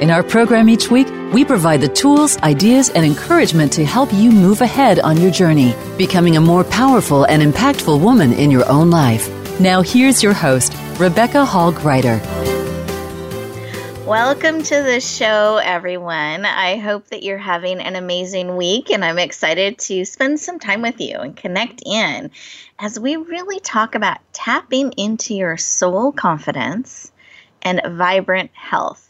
In our program each week, we provide the tools, ideas, and encouragement to help you move ahead on your journey, becoming a more powerful and impactful woman in your own life. Now, here's your host, Rebecca Hall Gruyter. Welcome to the show, everyone. I hope that you're having an amazing week, and I'm excited to spend some time with you and connect in as we really talk about tapping into your soul confidence and vibrant health.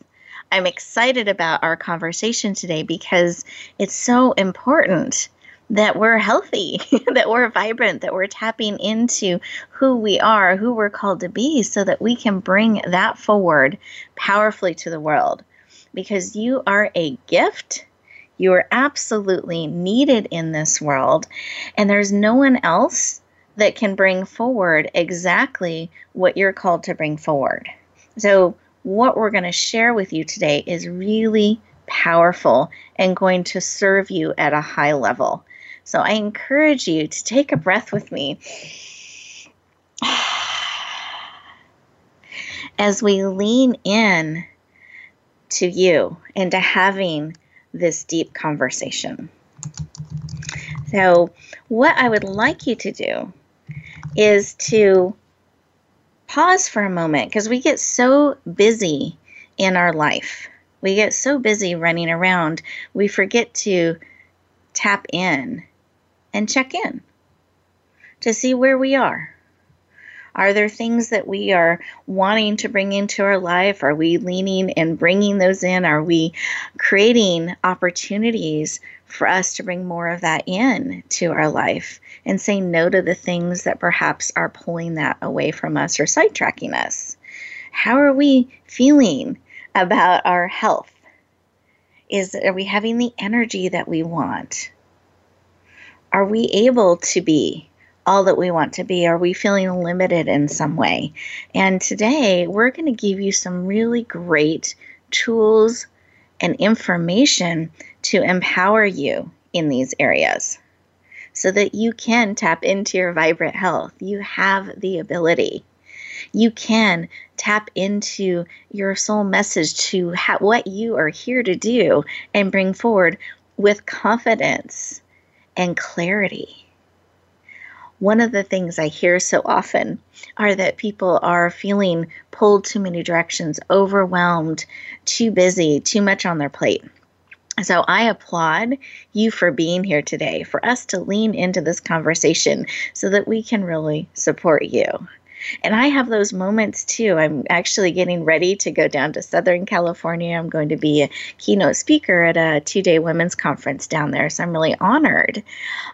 I'm excited about our conversation today because it's so important that we're healthy, that we're vibrant, that we're tapping into who we are, who we're called to be, so that we can bring that forward powerfully to the world. Because you are a gift. You are absolutely needed in this world, and there's no one else that can bring forward exactly what you're called to bring forward. So, what we're going to share with you today is really powerful and going to serve you at a high level. So I encourage you to take a breath with me as we lean in to you and to having this deep conversation. So, what I would like you to do is to pause for a moment because we get so busy in our life. We get so busy running around, we forget to tap in and check in to see where we are. Are there things that we are wanting to bring into our life? Are we leaning and bringing those in? Are we creating opportunities for us to bring more of that in to our life and say no to the things that perhaps are pulling that away from us or sidetracking us? How are we feeling about our health? Is are we having the energy that we want? Are we able to be all that we want to be? Are we feeling limited in some way? And today we're going to give you some really great tools and information to empower you in these areas so that you can tap into your vibrant health. You have the ability. You can tap into your soul message to ha- what you are here to do and bring forward with confidence and clarity. One of the things I hear so often are that people are feeling pulled too many directions, overwhelmed, too busy, too much on their plate. So I applaud you for being here today, for us to lean into this conversation so that we can really support you. And I have those moments too. I'm actually getting ready to go down to Southern California. I'm going to be a keynote speaker at a two day women's conference down there. So I'm really honored.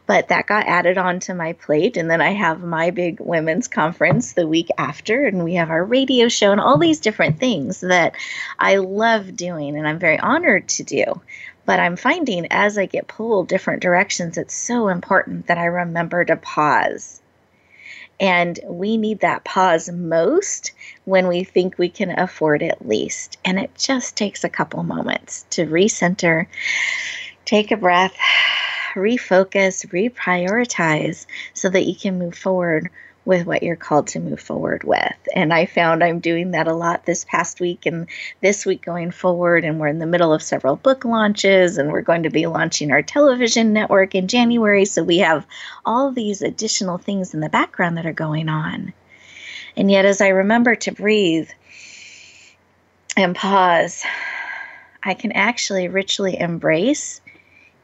But that got added onto my plate. And then I have my big women's conference the week after. And we have our radio show and all these different things that I love doing and I'm very honored to do. But I'm finding as I get pulled different directions, it's so important that I remember to pause and we need that pause most when we think we can afford it least. And it just takes a couple moments to recenter, take a breath, refocus, reprioritize so that you can move forward with what you're called to move forward with. And I found I'm doing that a lot this past week and this week going forward. And we're in the middle of several book launches, and we're going to be launching our television network in January. So we have all these additional things in the background that are going on. And yet, as I remember to breathe and pause, I can actually richly embrace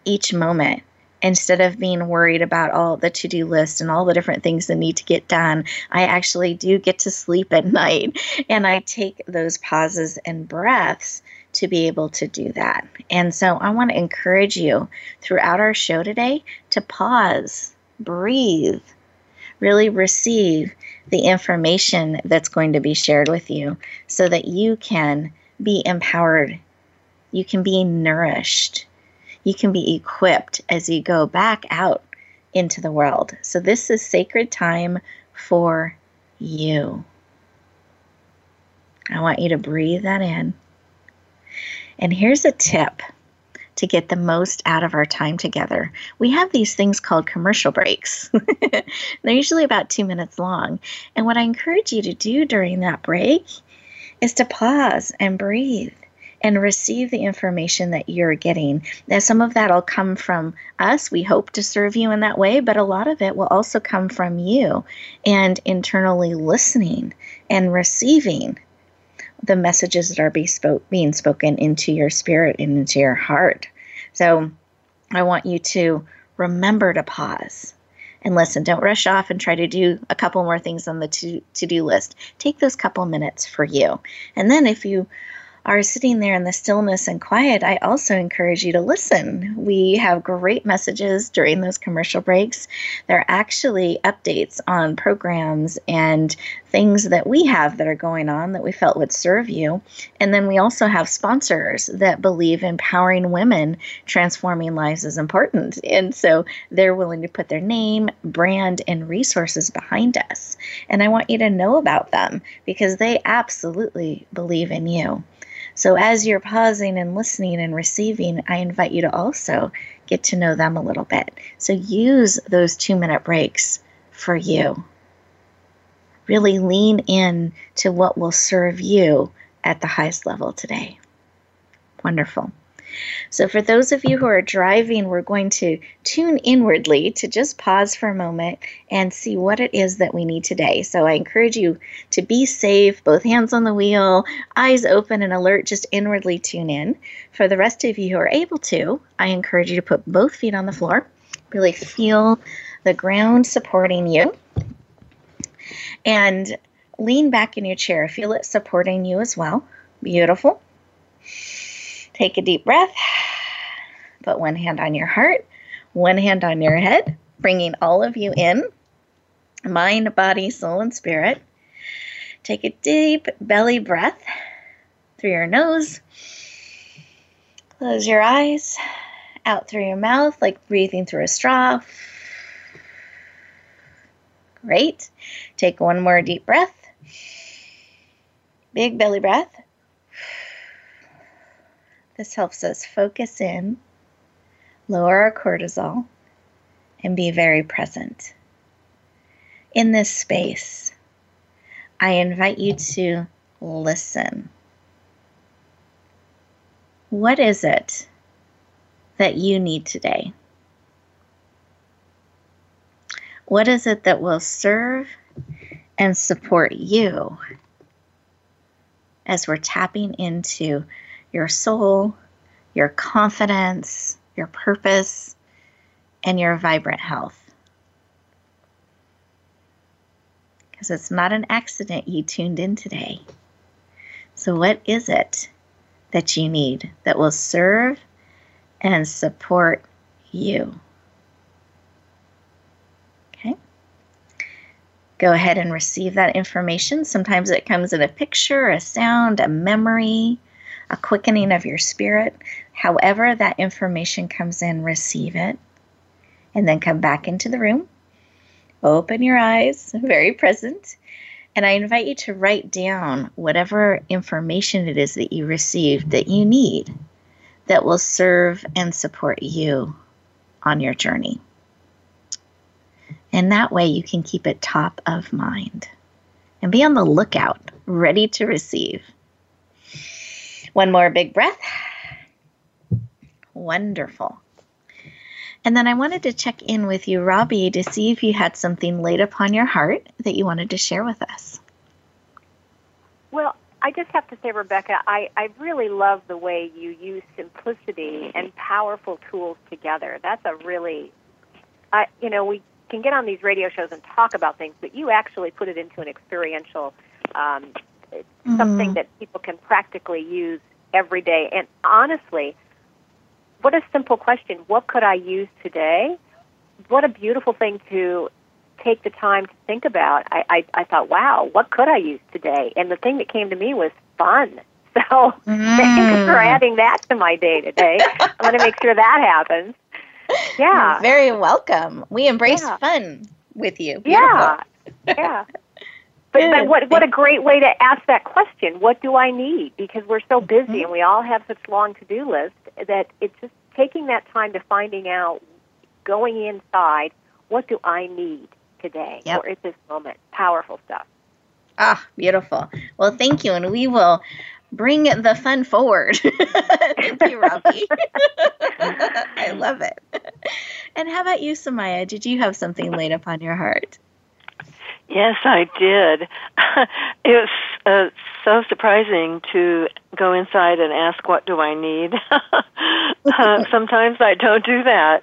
each moment instead of being worried about all the to do list and all the different things that need to get done, I actually do get to sleep at night. And I take those pauses and breaths to be able to do that. And so I want to encourage you throughout our show today to pause, breathe, really receive the information that's going to be shared with you so that you can be empowered, you can be nourished, you can be equipped as you go back out into the world. So, this is sacred time for you. I want you to breathe that in. And here's a tip to get the most out of our time together. We have these things called commercial breaks. They're usually about two minutes long. And what I encourage you to do during that break is to pause and breathe and receive the information that you're getting. Now, some of that will come from us. We hope to serve you in that way, but a lot of it will also come from you and internally listening and receiving the messages that are being spoken into your spirit and into your heart. So I want you to remember to pause and listen. Don't rush off and try to do a couple more things on the to do list. Take those couple minutes for you. And then if you are sitting there in the stillness and quiet, I also encourage you to listen. We have great messages during those commercial breaks. They're actually updates on programs and things that we have that are going on that we felt would serve you. And then we also have sponsors that believe empowering women transforming lives is important. And so they're willing to put their name, brand, and resources behind us. And I want you to know about them because they absolutely believe in you. So, as you're pausing and listening and receiving, I invite you to also get to know them a little bit. So, use those two minute breaks for you. Really lean in to what will serve you at the highest level today. Wonderful. So, for those of you who are driving, we're going to tune inwardly to just pause for a moment and see what it is that we need today. So, I encourage you to be safe, both hands on the wheel, eyes open and alert, just inwardly tune in. For the rest of you who are able to, I encourage you to put both feet on the floor, really feel the ground supporting you. And lean back in your chair. Feel it supporting you as well. Beautiful. Take a deep breath. Put one hand on your heart, one hand on your head, bringing all of you in mind, body, soul, and spirit. Take a deep belly breath through your nose. Close your eyes out through your mouth, like breathing through a straw. Great. Take one more deep breath. Big belly breath. This helps us focus in, lower our cortisol, and be very present. In this space, I invite you to listen. What is it that you need today? What is it that will serve and support you as we're tapping into your soul, your confidence, your purpose, and your vibrant health. Because it's not an accident you tuned in today. So, what is it that you need that will serve and support you? Okay. Go ahead and receive that information. Sometimes it comes in a picture, a sound, a memory a quickening of your spirit. However, that information comes in, receive it, and then come back into the room. Open your eyes, very present. And I invite you to write down whatever information it is that you received that you need that will serve and support you on your journey. And that way you can keep it top of mind and be on the lookout, ready to receive. One more big breath. Wonderful. And then I wanted to check in with you, Robbie, to see if you had something laid upon your heart that you wanted to share with us. Well, I just have to say, Rebecca, I, I really love the way you use simplicity and powerful tools together. That's a really, I, you know, we can get on these radio shows and talk about things, but you actually put it into an experiential, um, mm-hmm. something that people can practically use every day. And honestly, what a simple question. What could I use today? What a beautiful thing to take the time to think about. I, I, I thought, wow, what could I use today? And the thing that came to me was fun. So mm. thanks for adding that to my day today. I'm going to make sure that happens. Yeah. You're very welcome. We embrace yeah. fun with you. Beautiful. Yeah. Yeah. But, but what what a great way to ask that question. What do I need? Because we're so busy mm-hmm. and we all have such long to do lists that it's just taking that time to finding out, going inside, what do I need today yep. or at this moment? Powerful stuff. Ah, beautiful. Well, thank you, and we will bring the fun forward. thank you, Robbie. I love it. And how about you, Samaya? Did you have something laid upon your heart? Yes, I did. it was uh, so surprising to go inside and ask, "What do I need?" uh, sometimes I don't do that,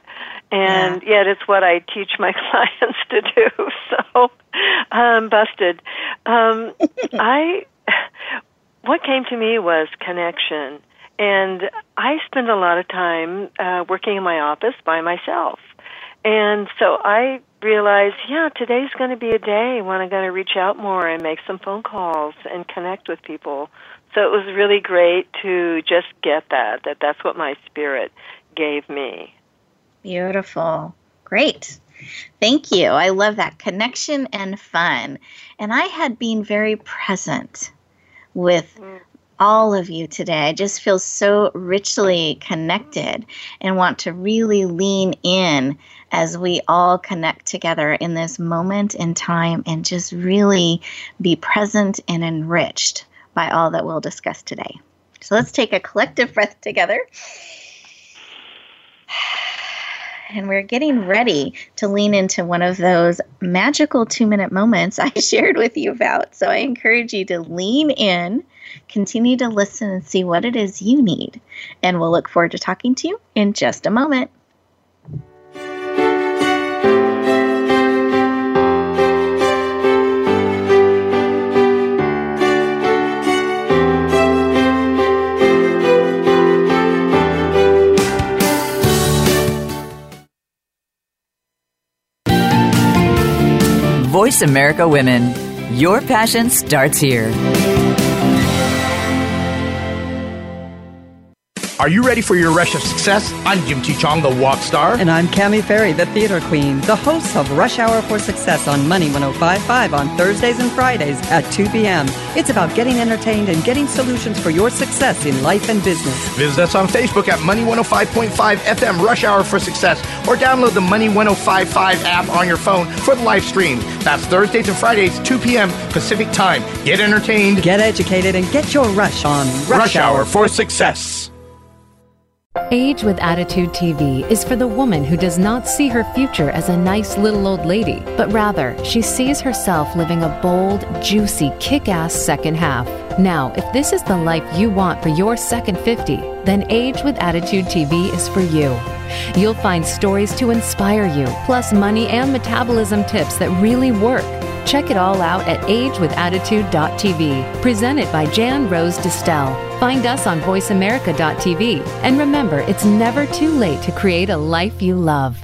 and yeah. yet it's what I teach my clients to do. So I'm busted. Um, I what came to me was connection, and I spend a lot of time uh, working in my office by myself, and so I realized, yeah, today's going to be a day when I'm going to reach out more and make some phone calls and connect with people. So it was really great to just get that, that that's what my spirit gave me. Beautiful. Great. Thank you. I love that connection and fun. And I had been very present with mm all of you today. I just feel so richly connected and want to really lean in as we all connect together in this moment in time and just really be present and enriched by all that we'll discuss today. So let's take a collective breath together. And we're getting ready to lean into one of those magical two minute moments I shared with you about. So I encourage you to lean in, continue to listen, and see what it is you need. And we'll look forward to talking to you in just a moment. Voice America Women. Your passion starts here. Are you ready for your rush of success? I'm Jim T. Chong, the walk star. And I'm Cami Ferry, the theater queen, the host of Rush Hour for Success on Money 1055 on Thursdays and Fridays at 2 p.m. It's about getting entertained and getting solutions for your success in life and business. Visit us on Facebook at Money 105.5 FM Rush Hour for Success or download the Money 1055 app on your phone for the live stream. That's Thursdays and Fridays, 2 p.m. Pacific Time. Get entertained, get educated, and get your rush on Rush, rush Hour for Success. Age with Attitude TV is for the woman who does not see her future as a nice little old lady, but rather she sees herself living a bold, juicy, kick ass second half. Now, if this is the life you want for your second 50, then Age with Attitude TV is for you. You'll find stories to inspire you, plus money and metabolism tips that really work. Check it all out at agewithattitude.tv. Presented by Jan Rose Distel. Find us on voiceamerica.tv. And remember, it's never too late to create a life you love.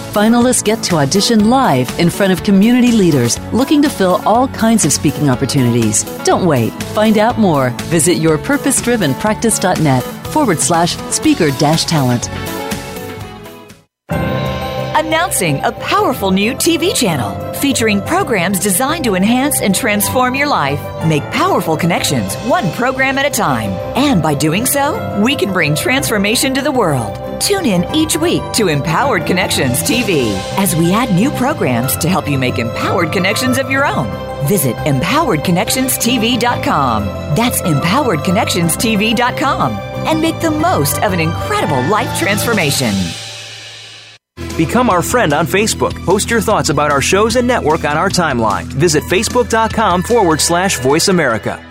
Finalists get to audition live in front of community leaders looking to fill all kinds of speaking opportunities. Don't wait. Find out more. Visit yourpurposedrivenpractice.net forward slash speaker dash talent. Announcing a powerful new TV channel featuring programs designed to enhance and transform your life. Make powerful connections, one program at a time. And by doing so, we can bring transformation to the world. Tune in each week to Empowered Connections TV as we add new programs to help you make empowered connections of your own. Visit empoweredconnectionstv.com. That's empoweredconnectionstv.com and make the most of an incredible life transformation. Become our friend on Facebook. Post your thoughts about our shows and network on our timeline. Visit facebook.com forward slash voice America.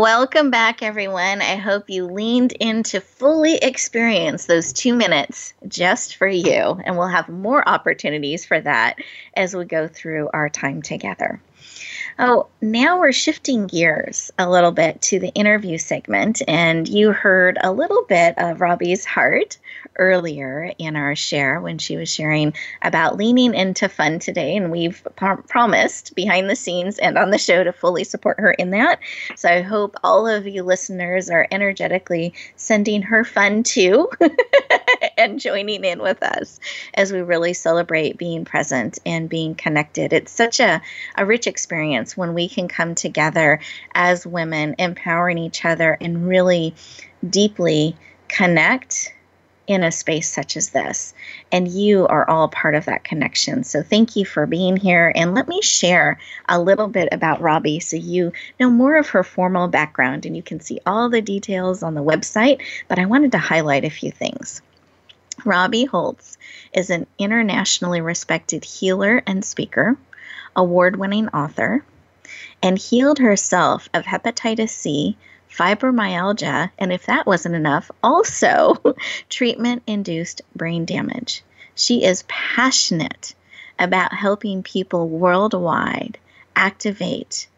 Welcome back, everyone. I hope you leaned in to fully experience those two minutes just for you. And we'll have more opportunities for that as we go through our time together. Oh, now we're shifting gears a little bit to the interview segment. And you heard a little bit of Robbie's heart earlier in our share when she was sharing about leaning into fun today. And we've pr- promised behind the scenes and on the show to fully support her in that. So I hope all of you listeners are energetically sending her fun too and joining in with us as we really celebrate being present and being connected. It's such a, a rich experience when we can come together as women, empowering each other and really deeply connect in a space such as this. And you are all part of that connection. So thank you for being here. And let me share a little bit about Robbie so you know more of her formal background and you can see all the details on the website. But I wanted to highlight a few things. Robbie Holz is an internationally respected healer and speaker, award winning author, and healed herself of hepatitis C fibromyalgia, and if that wasn't enough, also treatment induced brain damage. She is passionate about helping people worldwide activate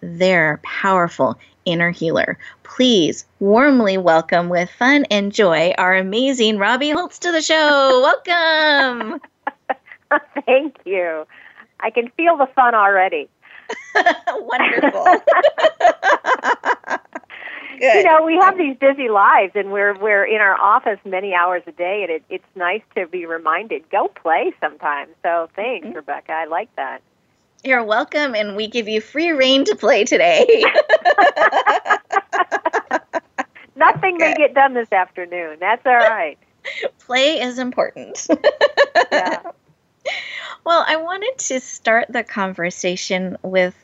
their powerful inner healer. Please warmly welcome with fun and joy our amazing Robbie Holz to the show. Welcome. Thank you. I can feel the fun already. Wonderful. Good. You know, we have these busy lives, and we're we're in our office many hours a day, and it, it's nice to be reminded go play sometimes. So thanks, mm-hmm. Rebecca. I like that. You're welcome, and we give you free reign to play today. Nothing may get done this afternoon. That's all right. Play is important. yeah. Well, I wanted to start the conversation with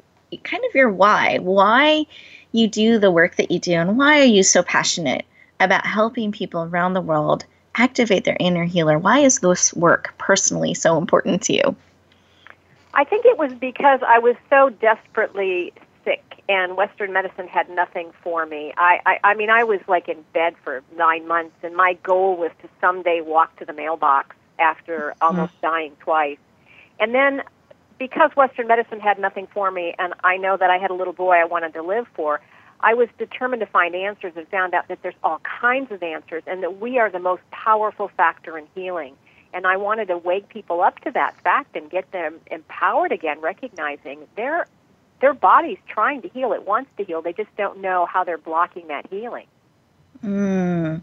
kind of your why. Why you do the work that you do and why are you so passionate about helping people around the world activate their inner healer? Why is this work personally so important to you? I think it was because I was so desperately sick and Western medicine had nothing for me. I, I, I mean, I was like in bed for nine months, and my goal was to someday walk to the mailbox after mm-hmm. almost dying twice. And then because Western medicine had nothing for me, and I know that I had a little boy I wanted to live for, I was determined to find answers and found out that there's all kinds of answers and that we are the most powerful factor in healing. And I wanted to wake people up to that fact and get them empowered again, recognizing their their body's trying to heal. It wants to heal. They just don't know how they're blocking that healing. Mm.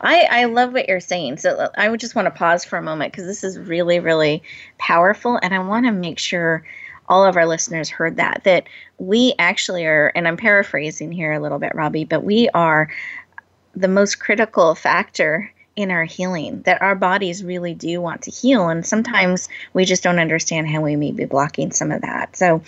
I, I love what you're saying. So I would just want to pause for a moment because this is really, really powerful. And I want to make sure all of our listeners heard that, that we actually are, and I'm paraphrasing here a little bit, Robbie, but we are the most critical factor in our healing, that our bodies really do want to heal. And sometimes we just don't understand how we may be blocking some of that. So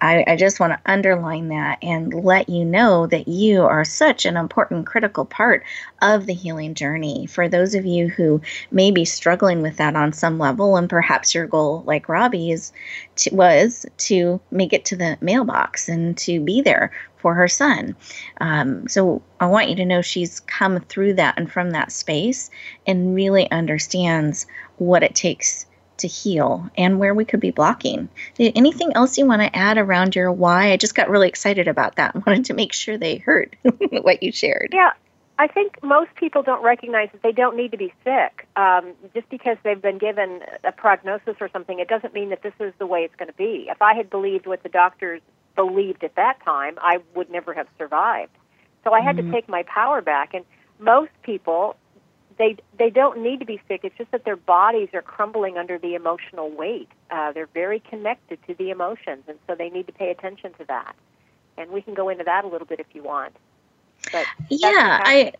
I, I just want to underline that and let you know that you are such an important, critical part of the healing journey. For those of you who may be struggling with that on some level, and perhaps your goal, like Robbie's, to, was to make it to the mailbox and to be there for her son. Um, so I want you to know she's come through that and from that space and really understands what it takes to heal and where we could be blocking. Anything else you want to add around your why? I just got really excited about that and wanted to make sure they heard what you shared. Yeah, I think most people don't recognize that they don't need to be sick. Um, just because they've been given a prognosis or something, it doesn't mean that this is the way it's going to be. If I had believed what the doctors believed at that time, I would never have survived. So I had mm-hmm. to take my power back. And most people, they they don't need to be sick. It's just that their bodies are crumbling under the emotional weight. Uh, they're very connected to the emotions, and so they need to pay attention to that. And we can go into that a little bit if you want. But yeah, I.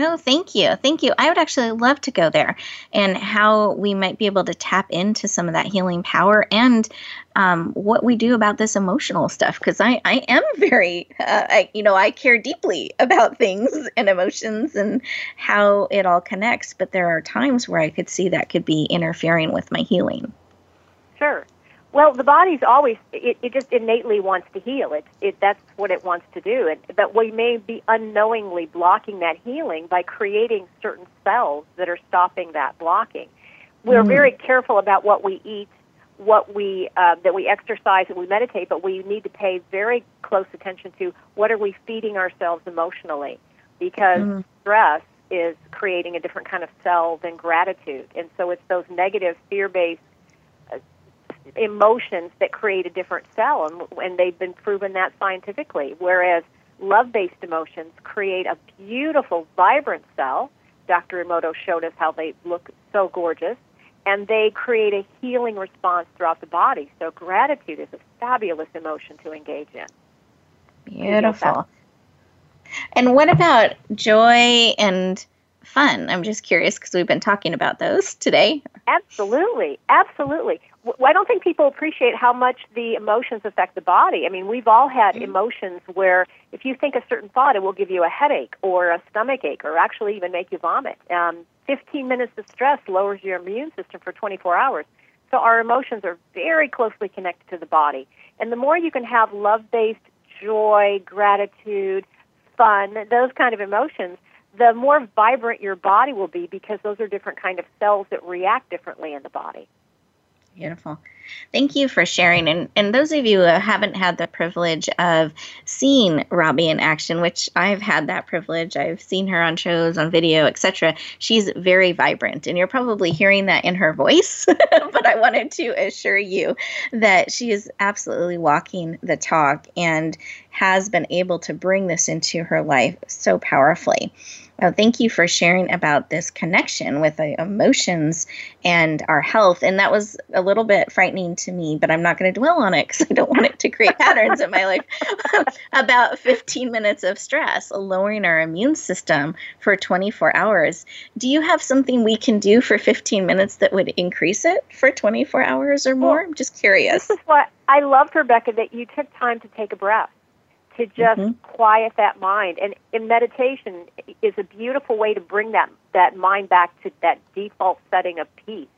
Oh, thank you. Thank you. I would actually love to go there and how we might be able to tap into some of that healing power and um, what we do about this emotional stuff. Because I, I am very, uh, I, you know, I care deeply about things and emotions and how it all connects. But there are times where I could see that could be interfering with my healing. Sure. Well, the body's always it, it just innately wants to heal. It it that's what it wants to do. And but we may be unknowingly blocking that healing by creating certain cells that are stopping that blocking. We're mm. very careful about what we eat, what we uh, that we exercise and we meditate, but we need to pay very close attention to what are we feeding ourselves emotionally, because mm. stress is creating a different kind of cell than gratitude, and so it's those negative fear-based emotions that create a different cell, and, and they've been proven that scientifically. Whereas love based emotions create a beautiful, vibrant cell. Dr. Emoto showed us how they look so gorgeous, and they create a healing response throughout the body. So, gratitude is a fabulous emotion to engage in. Beautiful. And what about joy and fun? I'm just curious because we've been talking about those today. Absolutely. Absolutely. I don't think people appreciate how much the emotions affect the body. I mean, we've all had mm-hmm. emotions where if you think a certain thought, it will give you a headache or a stomach ache or actually even make you vomit. Um, 15 minutes of stress lowers your immune system for 24 hours. So our emotions are very closely connected to the body. And the more you can have love based joy, gratitude, fun, those kind of emotions, the more vibrant your body will be because those are different kind of cells that react differently in the body. Beautiful. Thank you for sharing. And, and those of you who haven't had the privilege of seeing Robbie in action, which I've had that privilege, I've seen her on shows, on video, etc. She's very vibrant, and you're probably hearing that in her voice. but I wanted to assure you that she is absolutely walking the talk and has been able to bring this into her life so powerfully. Well, thank you for sharing about this connection with the emotions and our health. And that was a little bit frightening to me, but I'm not going to dwell on it because I don't want it to create patterns in my life. about 15 minutes of stress, lowering our immune system for 24 hours. Do you have something we can do for 15 minutes that would increase it for 24 hours or more? Well, I'm just curious. This is what I loved, Rebecca, that you took time to take a breath to just mm-hmm. quiet that mind. And in meditation is a beautiful way to bring that that mind back to that default setting of peace.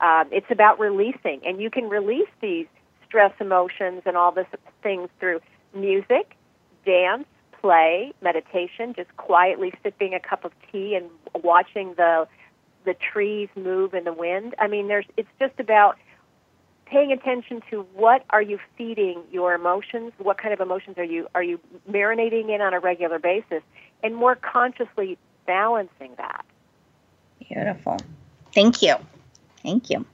Um, it's about releasing, and you can release these stress emotions and all these things through music, dance, play, meditation, just quietly sipping a cup of tea and watching the the trees move in the wind. I mean, there's it's just about paying attention to what are you feeding your emotions, what kind of emotions are you are you marinating in on a regular basis, and more consciously balancing that. Beautiful. Thank you. Thank you.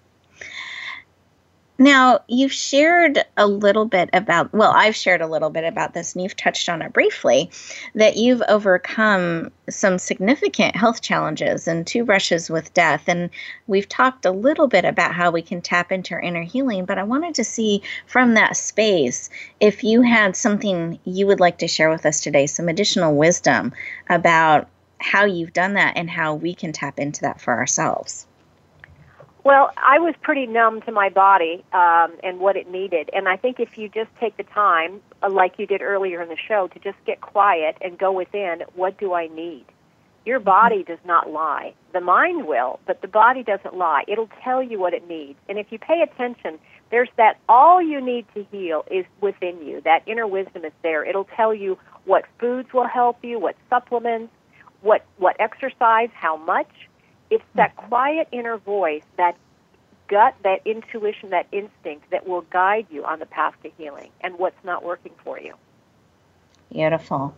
Now, you've shared a little bit about, well, I've shared a little bit about this, and you've touched on it briefly, that you've overcome some significant health challenges and two brushes with death. And we've talked a little bit about how we can tap into our inner healing, but I wanted to see from that space if you had something you would like to share with us today, some additional wisdom about how you've done that and how we can tap into that for ourselves. Well, I was pretty numb to my body um, and what it needed. And I think if you just take the time, uh, like you did earlier in the show, to just get quiet and go within, what do I need? Your mm-hmm. body does not lie. The mind will, but the body doesn't lie. It'll tell you what it needs. And if you pay attention, there's that all you need to heal is within you. That inner wisdom is there. It'll tell you what foods will help you, what supplements, what what exercise, how much it's that quiet inner voice that gut, that intuition, that instinct that will guide you on the path to healing and what's not working for you. Beautiful.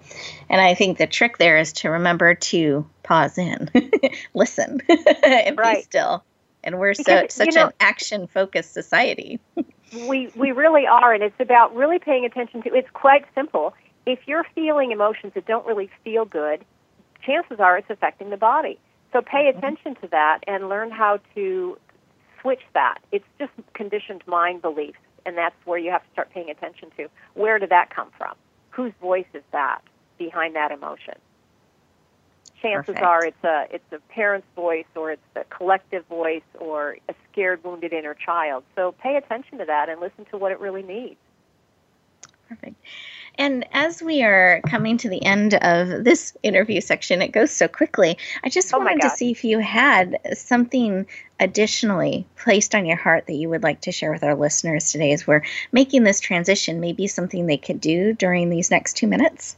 And I think the trick there is to remember to pause in, listen, and right. be still. And we're because, so such know, an action focused society. we we really are and it's about really paying attention to it's quite simple. If you're feeling emotions that don't really feel good, chances are it's affecting the body. So pay mm-hmm. attention to that and learn how to switch that. It's just conditioned mind beliefs and that's where you have to start paying attention to. Where did that come from? whose voice is that behind that emotion? Chances Perfect. are it's a it's a parent's voice or it's the collective voice or a scared, wounded inner child. So pay attention to that and listen to what it really needs. Perfect. And as we are coming to the end of this interview section, it goes so quickly. I just oh wanted to see if you had something additionally placed on your heart that you would like to share with our listeners today as we're making this transition, maybe something they could do during these next two minutes.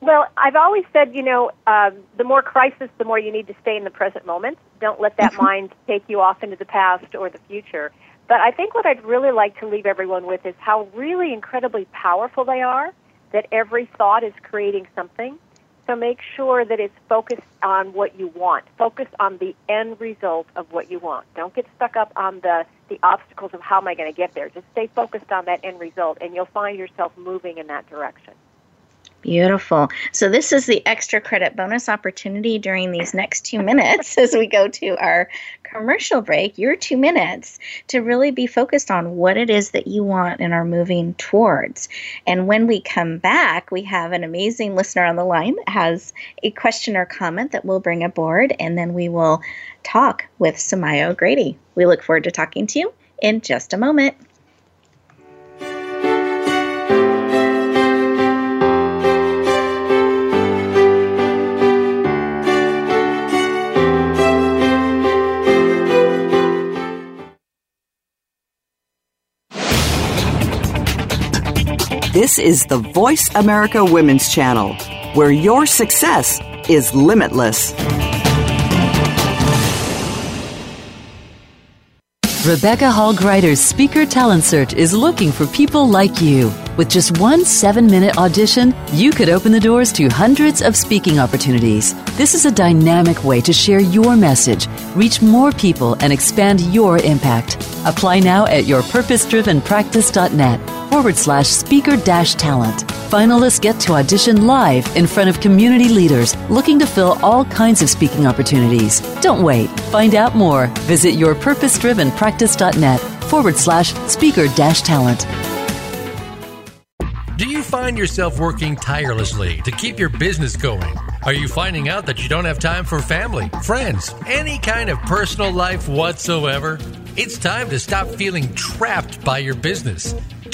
Well, I've always said, you know, um, the more crisis, the more you need to stay in the present moment. Don't let that mm-hmm. mind take you off into the past or the future. But I think what I'd really like to leave everyone with is how really incredibly powerful they are, that every thought is creating something. So make sure that it's focused on what you want. Focus on the end result of what you want. Don't get stuck up on the, the obstacles of how am I going to get there. Just stay focused on that end result, and you'll find yourself moving in that direction. Beautiful. So, this is the extra credit bonus opportunity during these next two minutes as we go to our commercial break. Your two minutes to really be focused on what it is that you want and are moving towards. And when we come back, we have an amazing listener on the line that has a question or comment that we'll bring aboard, and then we will talk with Samaya O'Grady. We look forward to talking to you in just a moment. This is the Voice America Women's Channel, where your success is limitless. Rebecca Hall Gruyter's Speaker Talent Search is looking for people like you. With just one seven minute audition, you could open the doors to hundreds of speaking opportunities. This is a dynamic way to share your message, reach more people, and expand your impact. Apply now at yourpurposedrivenpractice.net forward slash speaker dash talent. Finalists get to audition live in front of community leaders looking to fill all kinds of speaking opportunities. Don't wait. Find out more. Visit yourpurposedrivenpractice.net forward slash speaker dash talent. Do you find yourself working tirelessly to keep your business going? Are you finding out that you don't have time for family, friends, any kind of personal life whatsoever? It's time to stop feeling trapped by your business.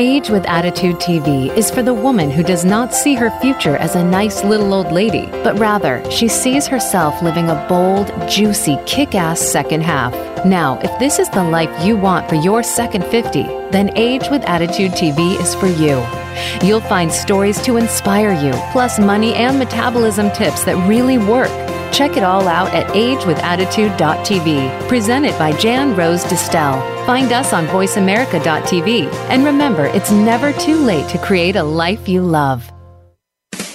Age with Attitude TV is for the woman who does not see her future as a nice little old lady, but rather she sees herself living a bold, juicy, kick ass second half. Now, if this is the life you want for your second 50, then Age with Attitude TV is for you. You'll find stories to inspire you, plus money and metabolism tips that really work. Check it all out at agewithattitude.tv, presented by Jan Rose Distel. Find us on voiceamerica.tv. And remember, it's never too late to create a life you love.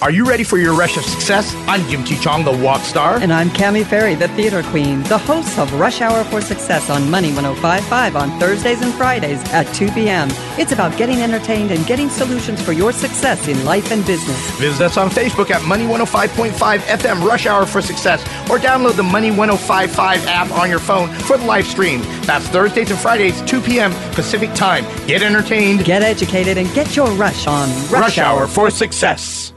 Are you ready for your rush of success? I'm Jim T. Chong, the walk star. And I'm Cami Ferry, the theater queen, the host of Rush Hour for Success on Money 1055 on Thursdays and Fridays at 2 p.m. It's about getting entertained and getting solutions for your success in life and business. Visit us on Facebook at Money 105.5 FM Rush Hour for Success or download the Money 1055 app on your phone for the live stream. That's Thursdays and Fridays, 2 p.m. Pacific Time. Get entertained, get educated, and get your rush on Rush, rush Hour for Success.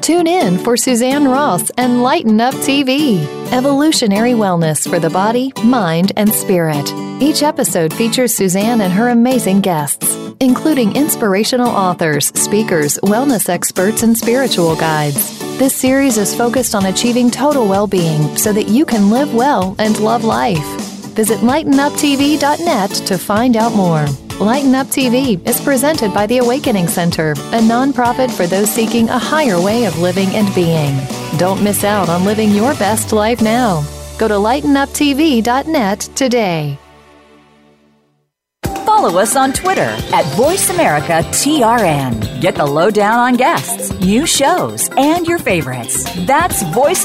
Tune in for Suzanne Ross and Lighten Up TV, evolutionary wellness for the body, mind, and spirit. Each episode features Suzanne and her amazing guests. including inspirational authors, speakers, wellness experts, and spiritual guides. This series is focused on achieving total well being so that you can live well and love life. Visit lightenuptv.net to find out more. Lighten Up TV is presented by the Awakening Center, a nonprofit for those seeking a higher way of living and being. Don't miss out on living your best life now. Go to lightenuptv.net today. Follow us on Twitter at VoiceAmericaTRN. Get the lowdown on guests, new shows, and your favorites. That's Voice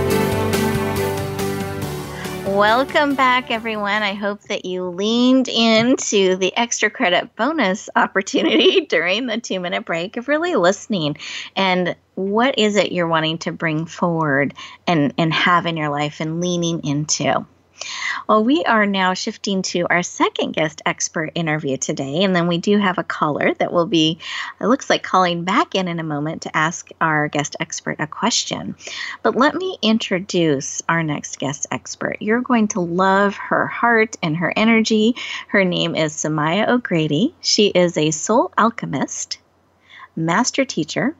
Welcome back, everyone. I hope that you leaned into the extra credit bonus opportunity during the two minute break of really listening. And what is it you're wanting to bring forward and, and have in your life and leaning into? Well, we are now shifting to our second guest expert interview today, and then we do have a caller that will be, it looks like, calling back in in a moment to ask our guest expert a question. But let me introduce our next guest expert. You're going to love her heart and her energy. Her name is Samaya O'Grady. She is a soul alchemist, master teacher,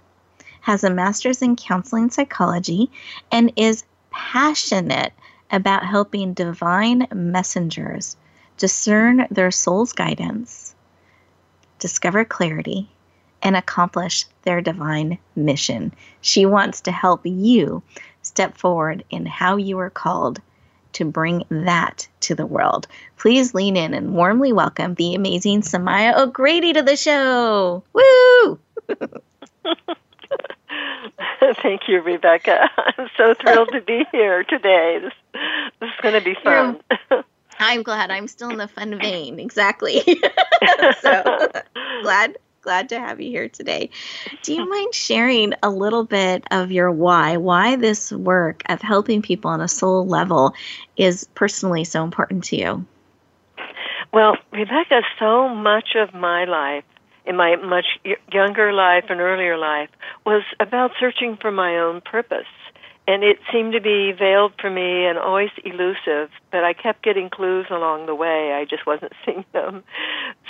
has a master's in counseling psychology, and is passionate about helping divine messengers discern their soul's guidance, discover clarity, and accomplish their divine mission. She wants to help you step forward in how you are called to bring that to the world. Please lean in and warmly welcome the amazing Samaya O'Grady to the show. Woo! Thank you, Rebecca. I'm so thrilled to be here today. This, this is going to be fun. I'm glad I'm still in the fun vein. Exactly. so glad glad to have you here today. Do you mind sharing a little bit of your why? Why this work of helping people on a soul level is personally so important to you? Well, Rebecca, so much of my life in my much younger life and earlier life was about searching for my own purpose. And it seemed to be veiled for me and always elusive, but I kept getting clues along the way. I just wasn't seeing them.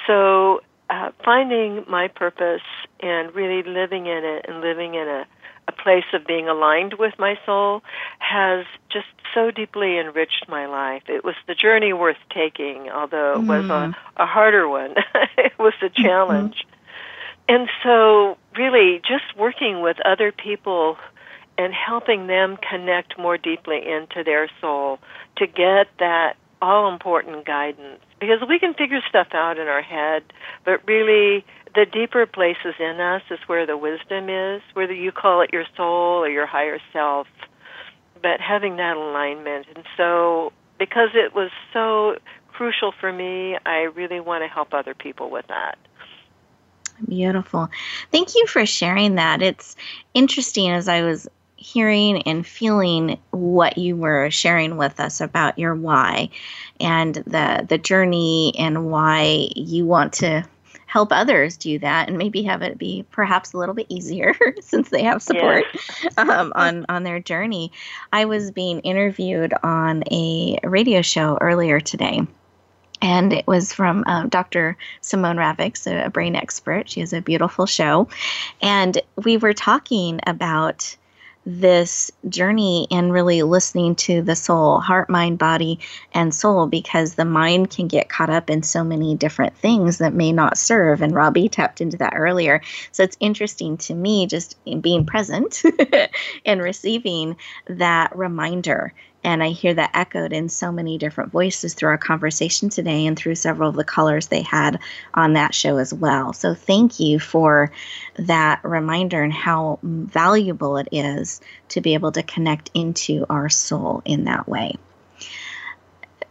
So, uh, finding my purpose and really living in it and living in a, a place of being aligned with my soul has just so deeply enriched my life. It was the journey worth taking, although it was a, mm. a harder one. it was a mm-hmm. challenge. Mm-hmm. And so, really, just working with other people and helping them connect more deeply into their soul to get that all important guidance. Because we can figure stuff out in our head, but really, the deeper places in us is where the wisdom is, whether you call it your soul or your higher self but having that alignment. And so, because it was so crucial for me, I really want to help other people with that. Beautiful. Thank you for sharing that. It's interesting as I was hearing and feeling what you were sharing with us about your why and the the journey and why you want to help others do that and maybe have it be perhaps a little bit easier since they have support yeah. um, on on their journey. I was being interviewed on a radio show earlier today. And it was from um, Dr. Simone Ravicz, a, a brain expert. She has a beautiful show. And we were talking about this journey and really listening to the soul, heart, mind, body, and soul, because the mind can get caught up in so many different things that may not serve. And Robbie tapped into that earlier. So it's interesting to me just being present and receiving that reminder and I hear that echoed in so many different voices through our conversation today and through several of the colors they had on that show as well. So thank you for that reminder and how valuable it is to be able to connect into our soul in that way.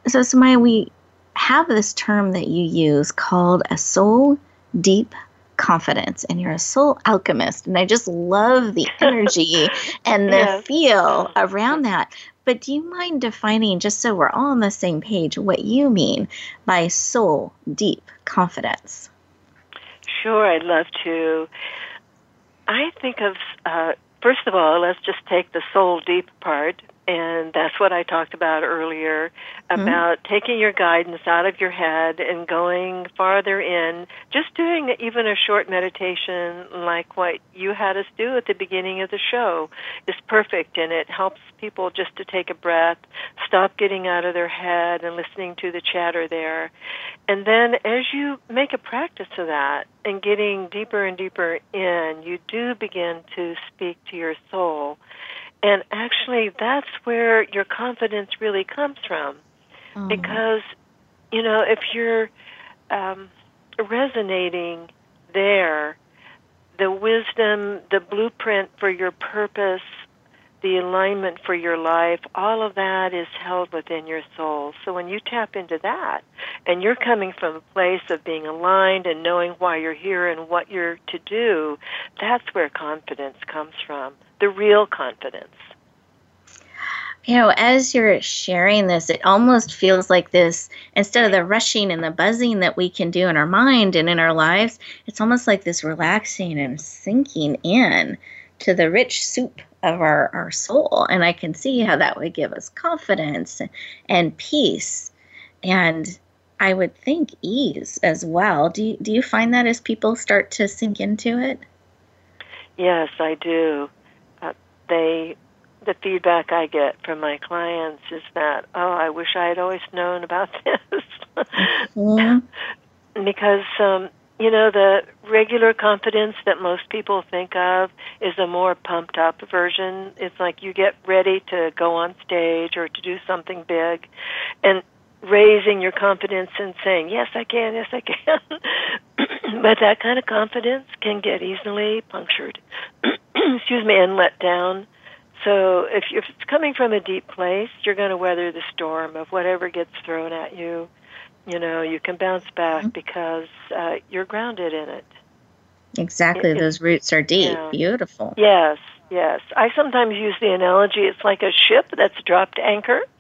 So, Samaya, we have this term that you use called a soul deep confidence and you're a soul alchemist and i just love the energy and the yes. feel around that but do you mind defining just so we're all on the same page what you mean by soul deep confidence? Sure i'd love to. I think of uh, first of all let's just take the soul deep part and that's what I talked about earlier mm-hmm. about mm-hmm. taking your guidance out of your head and going farther in. Just doing even a short meditation like what you had us do at the beginning of the show is perfect and it helps people just to take a breath, stop getting out of their head and listening to the chatter there. And then as you make a practice of that and getting deeper and deeper in, you do begin to speak to your soul and actually, that's where your confidence really comes from. Mm. Because, you know, if you're um, resonating there, the wisdom, the blueprint for your purpose, the alignment for your life, all of that is held within your soul. So when you tap into that and you're coming from a place of being aligned and knowing why you're here and what you're to do, that's where confidence comes from the real confidence. You know, as you're sharing this, it almost feels like this instead of the rushing and the buzzing that we can do in our mind and in our lives, it's almost like this relaxing and sinking in to the rich soup of our, our soul. And I can see how that would give us confidence and peace. And I would think ease as well. Do you, do you find that as people start to sink into it? Yes, I do they the feedback I get from my clients is that, oh, I wish I had always known about this. mm-hmm. because, um, you know, the regular confidence that most people think of is a more pumped up version. It's like you get ready to go on stage or to do something big. And raising your confidence and saying, yes, I can, yes, I can. but that kind of confidence can get easily punctured, excuse me, and let down. So if, if it's coming from a deep place, you're going to weather the storm of whatever gets thrown at you. You know, you can bounce back mm-hmm. because uh, you're grounded in it. Exactly. It, Those roots are deep. Yeah. Beautiful. Yes, yes. I sometimes use the analogy it's like a ship that's dropped anchor.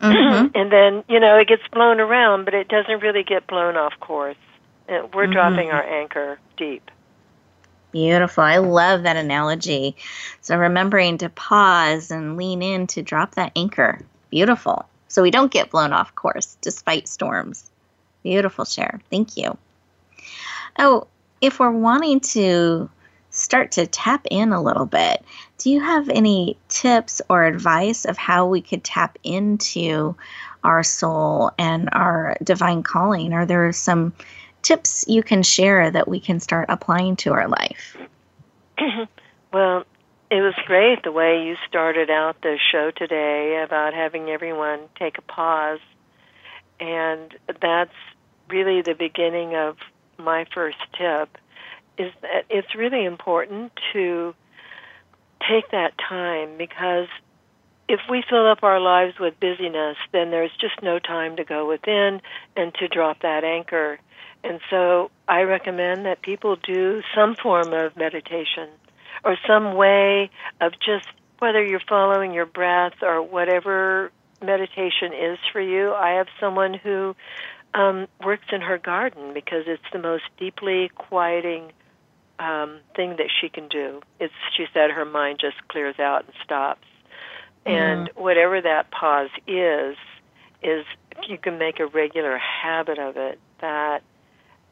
Mm-hmm. and then, you know, it gets blown around, but it doesn't really get blown off course. We're mm-hmm. dropping our anchor deep. Beautiful. I love that analogy. So remembering to pause and lean in to drop that anchor. Beautiful. So we don't get blown off course despite storms. Beautiful share. Thank you. Oh, if we're wanting to start to tap in a little bit, do you have any tips or advice of how we could tap into our soul and our divine calling? Are there some tips you can share that we can start applying to our life? well, it was great the way you started out the show today about having everyone take a pause. And that's really the beginning of my first tip is that it's really important to take that time because if we fill up our lives with busyness, then there's just no time to go within and to drop that anchor and so I recommend that people do some form of meditation or some way of just whether you're following your breath or whatever meditation is for you. I have someone who um, works in her garden because it's the most deeply quieting um, thing that she can do. It's she said her mind just clears out and stops. Mm-hmm. And whatever that pause is, is if you can make a regular habit of it, that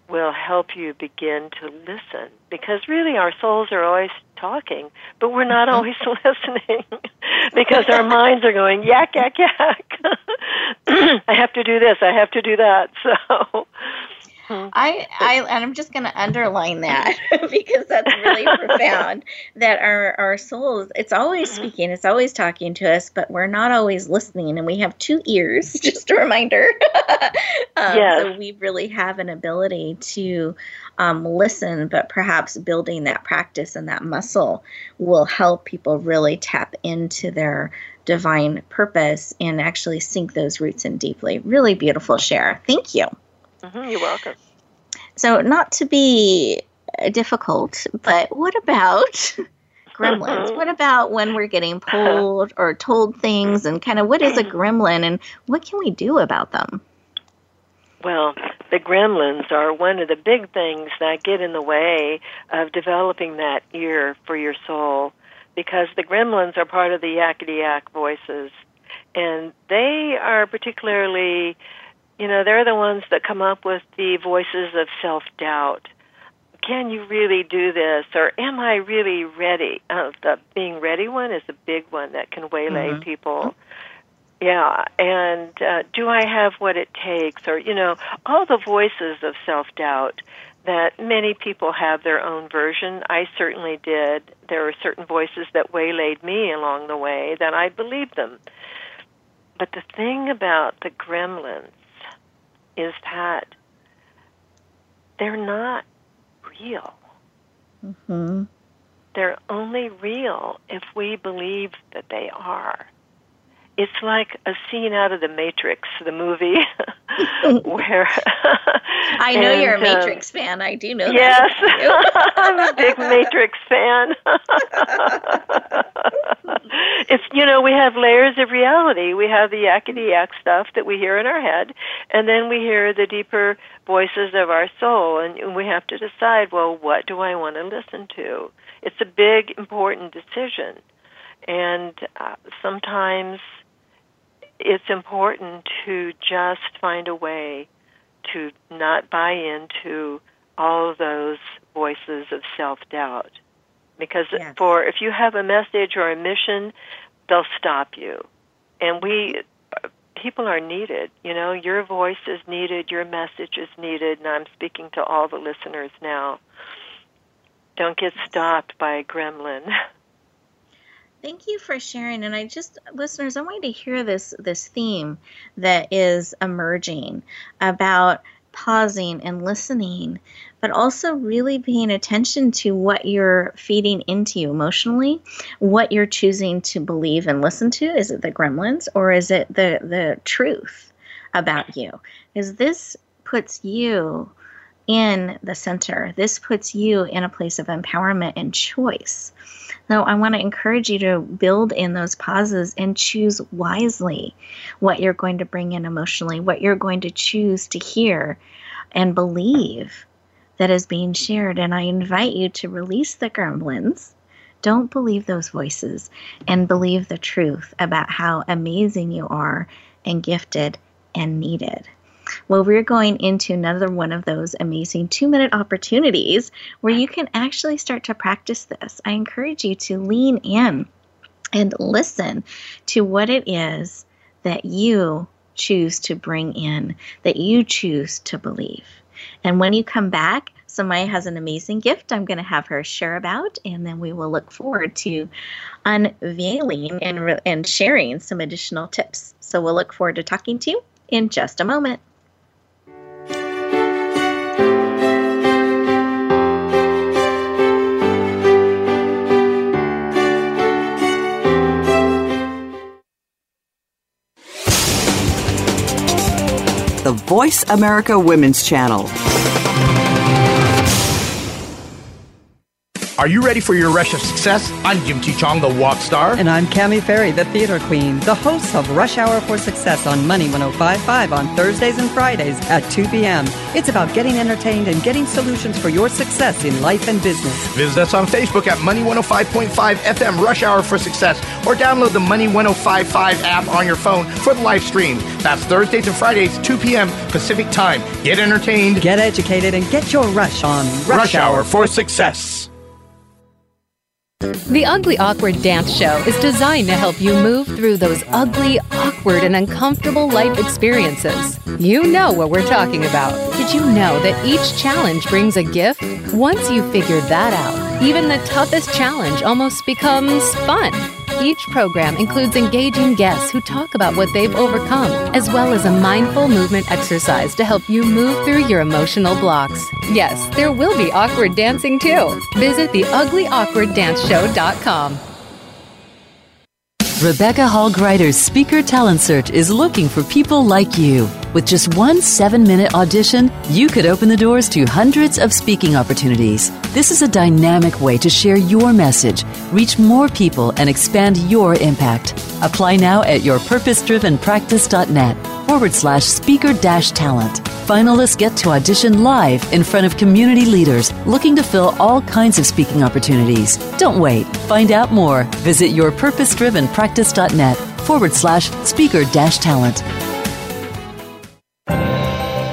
will help you begin to listen. Because really our souls are always talking but we're not mm-hmm. always listening because our minds are going yak yak yak. I have to do this i have to do that so I, I and I'm just going to underline that because that's really profound. That our our souls, it's always speaking, it's always talking to us, but we're not always listening, and we have two ears. Just a reminder. um, Yes. So we really have an ability to um, listen, but perhaps building that practice and that muscle will help people really tap into their divine purpose and actually sink those roots in deeply. Really beautiful share. Thank you. Hmm you're welcome. So, not to be uh, difficult, but what about gremlins? what about when we're getting pulled or told things and kind of what is a gremlin and what can we do about them? Well, the gremlins are one of the big things that get in the way of developing that ear for your soul because the gremlins are part of the yakety yak voices. And they are particularly, you know, they're the ones that come up with the voices of self doubt. Can you really do this? Or am I really ready? Uh, the being ready one is a big one that can waylay Mhm. people. Yeah, and uh, do I have what it takes? Or, you know, all the voices of self doubt that many people have their own version. I certainly did. There were certain voices that waylaid me along the way that I believed them. But the thing about the gremlins is that they're not real. Mm-hmm. They're only real if we believe that they are. It's like a scene out of the Matrix, the movie, where I know you're a and, uh, Matrix fan. I do know that. Yes, that. I'm a big Matrix fan. it's you know we have layers of reality. We have the yakety yak stuff that we hear in our head, and then we hear the deeper voices of our soul, and we have to decide. Well, what do I want to listen to? It's a big, important decision, and uh, sometimes it's important to just find a way to not buy into all those voices of self doubt. Because for if you have a message or a mission, they'll stop you. And we people are needed. You know, your voice is needed, your message is needed, and I'm speaking to all the listeners now. Don't get stopped by a gremlin. Thank you for sharing. And I just, listeners, I want you to hear this this theme that is emerging about pausing and listening, but also really paying attention to what you're feeding into you emotionally, what you're choosing to believe and listen to. Is it the gremlins or is it the the truth about you? Because this puts you in the center. This puts you in a place of empowerment and choice. So I want to encourage you to build in those pauses and choose wisely what you're going to bring in emotionally, what you're going to choose to hear and believe that is being shared. And I invite you to release the gremlins. Don't believe those voices and believe the truth about how amazing you are and gifted and needed. Well, we're going into another one of those amazing two minute opportunities where you can actually start to practice this. I encourage you to lean in and listen to what it is that you choose to bring in, that you choose to believe. And when you come back, Samaya has an amazing gift I'm going to have her share about, and then we will look forward to unveiling and, re- and sharing some additional tips. So we'll look forward to talking to you in just a moment. Voice America Women's Channel. Are you ready for your rush of success? I'm Jim T. Chong, the walk star. And I'm Cami Ferry, the theater queen, the host of Rush Hour for Success on Money 1055 on Thursdays and Fridays at 2 p.m. It's about getting entertained and getting solutions for your success in life and business. Visit us on Facebook at Money 105.5 FM Rush Hour for Success or download the Money 1055 app on your phone for the live stream. That's Thursdays and Fridays, 2 p.m. Pacific Time. Get entertained, get educated, and get your rush on Rush, Hour for Success. The Ugly Awkward Dance Show is designed to help you move through those ugly, awkward, and uncomfortable life experiences. You know what we're talking about. Did you know that each challenge brings a gift? Once you figure that out, even the toughest challenge almost becomes fun. Each program includes engaging guests who talk about what they've overcome, as well as a mindful movement exercise to help you move through your emotional blocks. Yes, there will be awkward dancing too. Visit the theuglyawkwarddanceshow.com. Rebecca Hall Gruyter's Speaker Talent Search is looking for people like you. With just one seven minute audition, you could open the doors to hundreds of speaking opportunities. This is a dynamic way to share your message, reach more people, and expand your impact. Apply now at yourpurposedrivenpractice.net forward slash speaker dash talent. Finalists get to audition live in front of community leaders looking to fill all kinds of speaking opportunities. Don't wait. Find out more. Visit yourpurposedrivenpractice.net forward slash speaker dash talent.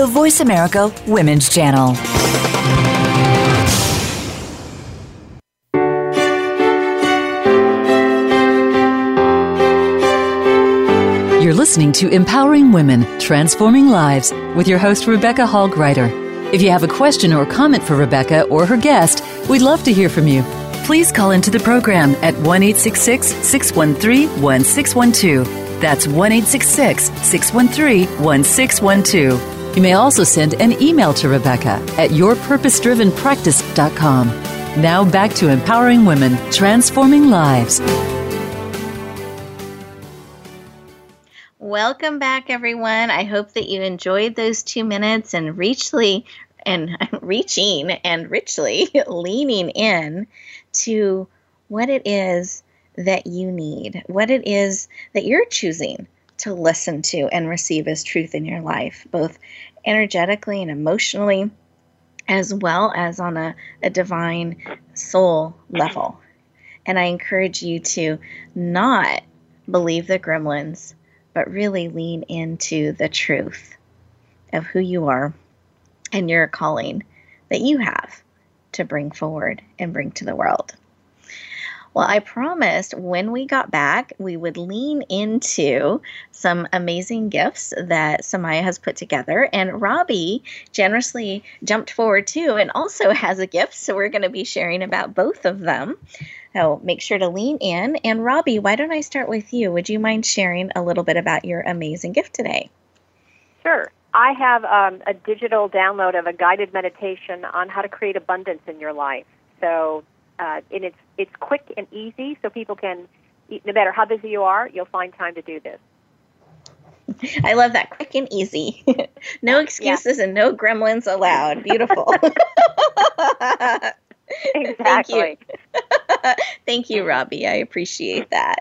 The Voice America Women's Channel. You're listening to Empowering Women, Transforming Lives with your host, Rebecca Hall Gruyter. If you have a question or comment for Rebecca or her guest, we'd love to hear from you. Please call into the program at 1 613 1612. That's 1 613 1612. You may also send an email to Rebecca at yourpurposedrivenpractice.com. Now back to empowering women, transforming lives. Welcome back, everyone. I hope that you enjoyed those two minutes and richly and reaching and richly leaning in to what it is that you need, what it is that you're choosing to listen to and receive as truth in your life, both energetically and emotionally, as well as on a, a divine soul level. And I encourage you to not believe the gremlins but really lean into the truth of who you are and your calling that you have to bring forward and bring to the world. Well, I promised when we got back, we would lean into some amazing gifts that Samaya has put together. And Robbie generously jumped forward too and also has a gift. So we're going to be sharing about both of them. So make sure to lean in. And Robbie, why don't I start with you? Would you mind sharing a little bit about your amazing gift today? Sure. I have um, a digital download of a guided meditation on how to create abundance in your life. So, uh, and it's it's quick and easy, so people can, no matter how busy you are, you'll find time to do this. I love that quick and easy. no excuses yeah. and no gremlins allowed. Beautiful. exactly. Thank you. Thank you, Robbie. I appreciate that.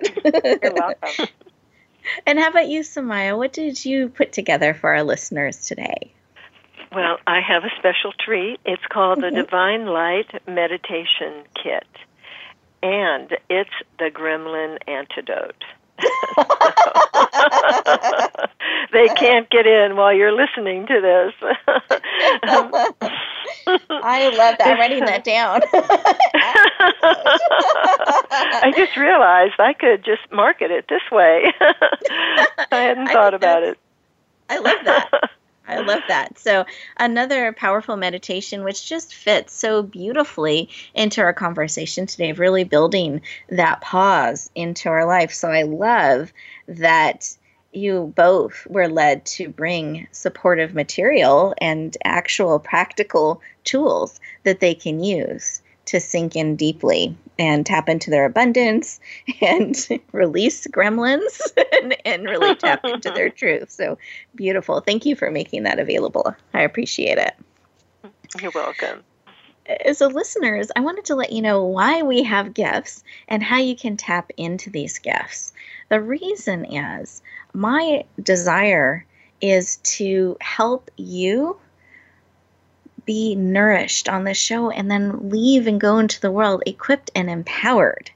You're welcome. And how about you, Samaya? What did you put together for our listeners today? Well, I have a special treat. It's called the Divine Light Meditation Kit, and it's the Gremlin Antidote. they can't get in while you're listening to this. I love that. I'm writing that down. I just realized I could just market it this way. I hadn't thought I about it. I love that. I love that. So, another powerful meditation, which just fits so beautifully into our conversation today, of really building that pause into our life. So, I love that you both were led to bring supportive material and actual practical tools that they can use to sink in deeply and tap into their abundance and release gremlins and, and really tap into their truth. So beautiful. Thank you for making that available. I appreciate it. You're welcome. Uh, so listeners, I wanted to let you know why we have gifts and how you can tap into these gifts. The reason is my desire is to help you be nourished on this show and then leave and go into the world equipped and empowered.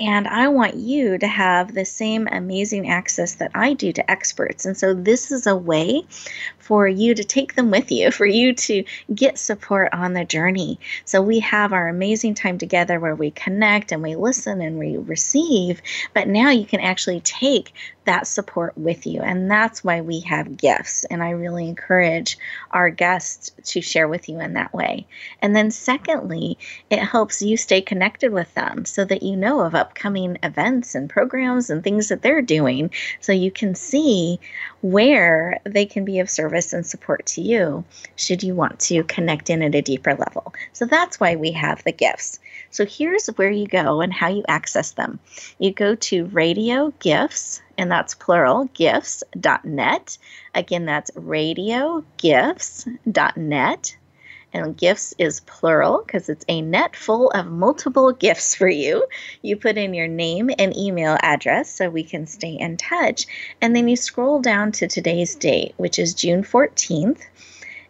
And I want you to have the same amazing access that I do to experts. And so this is a way for you to take them with you, for you to get support on the journey. So we have our amazing time together where we connect and we listen and we receive. But now you can actually take that support with you. And that's why we have gifts. And I really encourage our guests to share with you in that way. And then, secondly, it helps you stay connected with them so that you know of upcoming events and programs and things that they're doing so you can see where they can be of service and support to you should you want to connect in at a deeper level. So that's why we have the gifts. So here's where you go and how you access them. You go to radio gifts, and that's plural, gifts.net. Again, that's radiogifts.net. And gifts is plural because it's a net full of multiple gifts for you. You put in your name and email address so we can stay in touch. And then you scroll down to today's date, which is June 14th,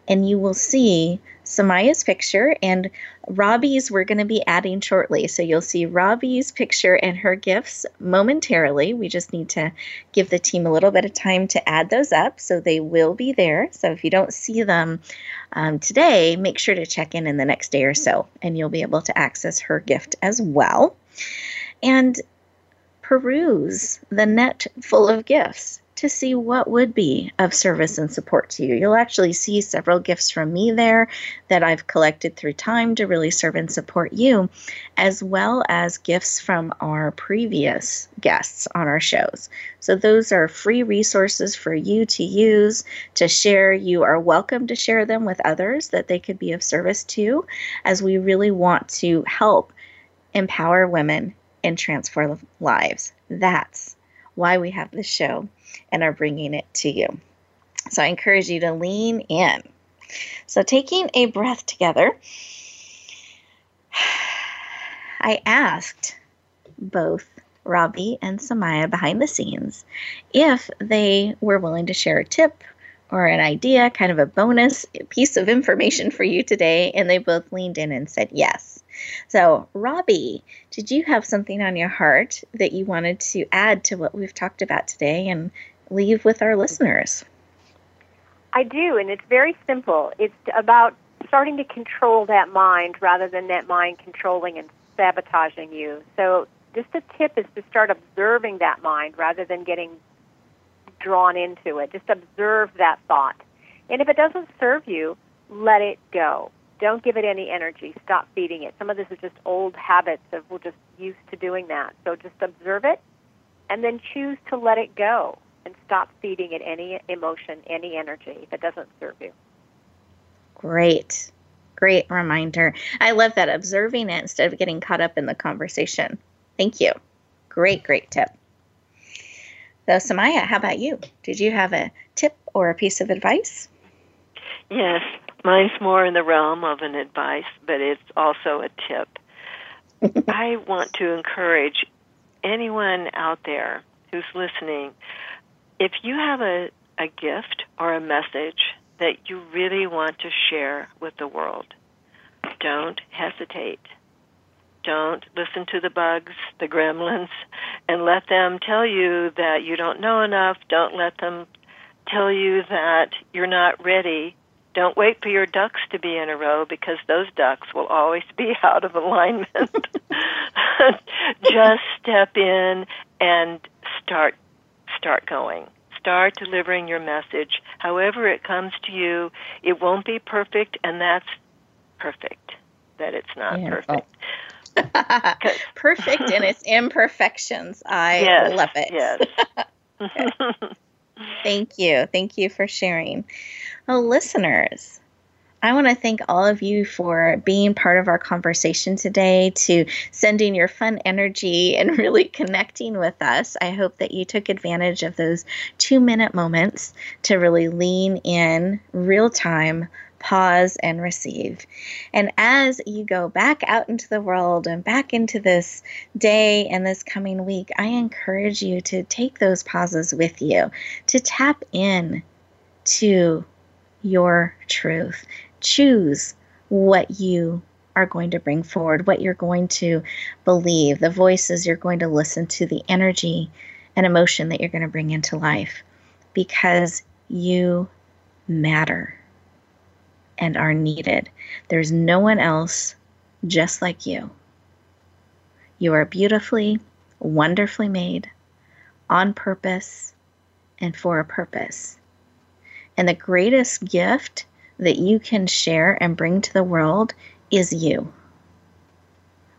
and you will see Samaya's picture and Robbie's we're going to be adding shortly. So you'll see Robbie's picture and her gifts momentarily. We just need to give the team a little bit of time to add those up. So they will be there. So if you don't see them um, today, make sure to check in in the next day or so and you'll be able to access her gift as well. And peruse the net full of gifts to see what would be of service and support to you. You'll actually see several gifts from me there that I've collected through time to really serve and support you, as well as gifts from our previous guests on our shows. So, those are free resources for you to use, to share. You are welcome to share them with others that they could be of service to, as we really want to help empower women and transform lives. That's why we have this show and are bringing it to you. So I encourage you to lean in. So, taking a breath together, I asked both Robbie and Samaya behind the scenes if they were willing to share a tip or an idea, kind of a bonus piece of information for you today, and they both leaned in and said yes. So, Robbie, did you have something on your heart that you wanted to add to what we've talked about today and leave with our listeners? I do, and it's very simple. It's about starting to control that mind rather than that mind controlling and sabotaging you. So, just a tip is to start observing that mind rather than getting drawn into it. Just observe that thought. And if it doesn't serve you, let it go. Don't give it any energy. Stop feeding it. Some of this is just old habits of we're just used to doing that. So just observe it and then choose to let it go and stop feeding it any emotion, any energy that doesn't serve you. Great. Great reminder. I love that observing it instead of getting caught up in the conversation. Thank you. Great, great tip. So, Samaya, how about you? Did you have a tip or a piece of advice? Yes, mine's more in the realm of an advice, but it's also a tip. I want to encourage anyone out there who's listening if you have a, a gift or a message that you really want to share with the world, don't hesitate. Don't listen to the bugs, the gremlins, and let them tell you that you don't know enough. Don't let them tell you that you're not ready. Don't wait for your ducks to be in a row because those ducks will always be out of alignment. Just step in and start start going. Start delivering your message. However it comes to you, it won't be perfect, and that's perfect that it's not yeah. perfect. Oh. perfect in its imperfections. I yes, love it. Yes. Thank you. Thank you for sharing. Well, listeners, I want to thank all of you for being part of our conversation today, to sending your fun energy and really connecting with us. I hope that you took advantage of those two minute moments to really lean in real time pause and receive. And as you go back out into the world and back into this day and this coming week, I encourage you to take those pauses with you, to tap in to your truth. Choose what you are going to bring forward, what you're going to believe, the voices you're going to listen to, the energy and emotion that you're going to bring into life because you matter and are needed. There's no one else just like you. You are beautifully, wonderfully made, on purpose, and for a purpose. And the greatest gift that you can share and bring to the world is you.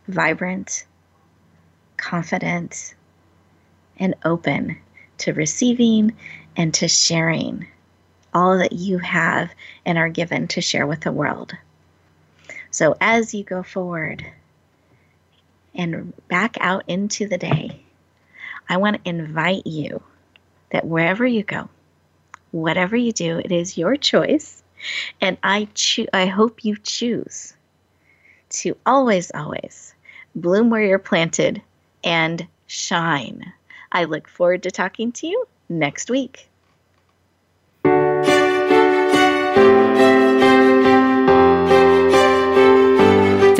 Vibrant, confident, and open to receiving and to sharing all that you have and are given to share with the world. So as you go forward and back out into the day, I want to invite you that wherever you go, whatever you do, it is your choice. And I cho- I hope you choose to always, always bloom where you're planted and shine. I look forward to talking to you next week.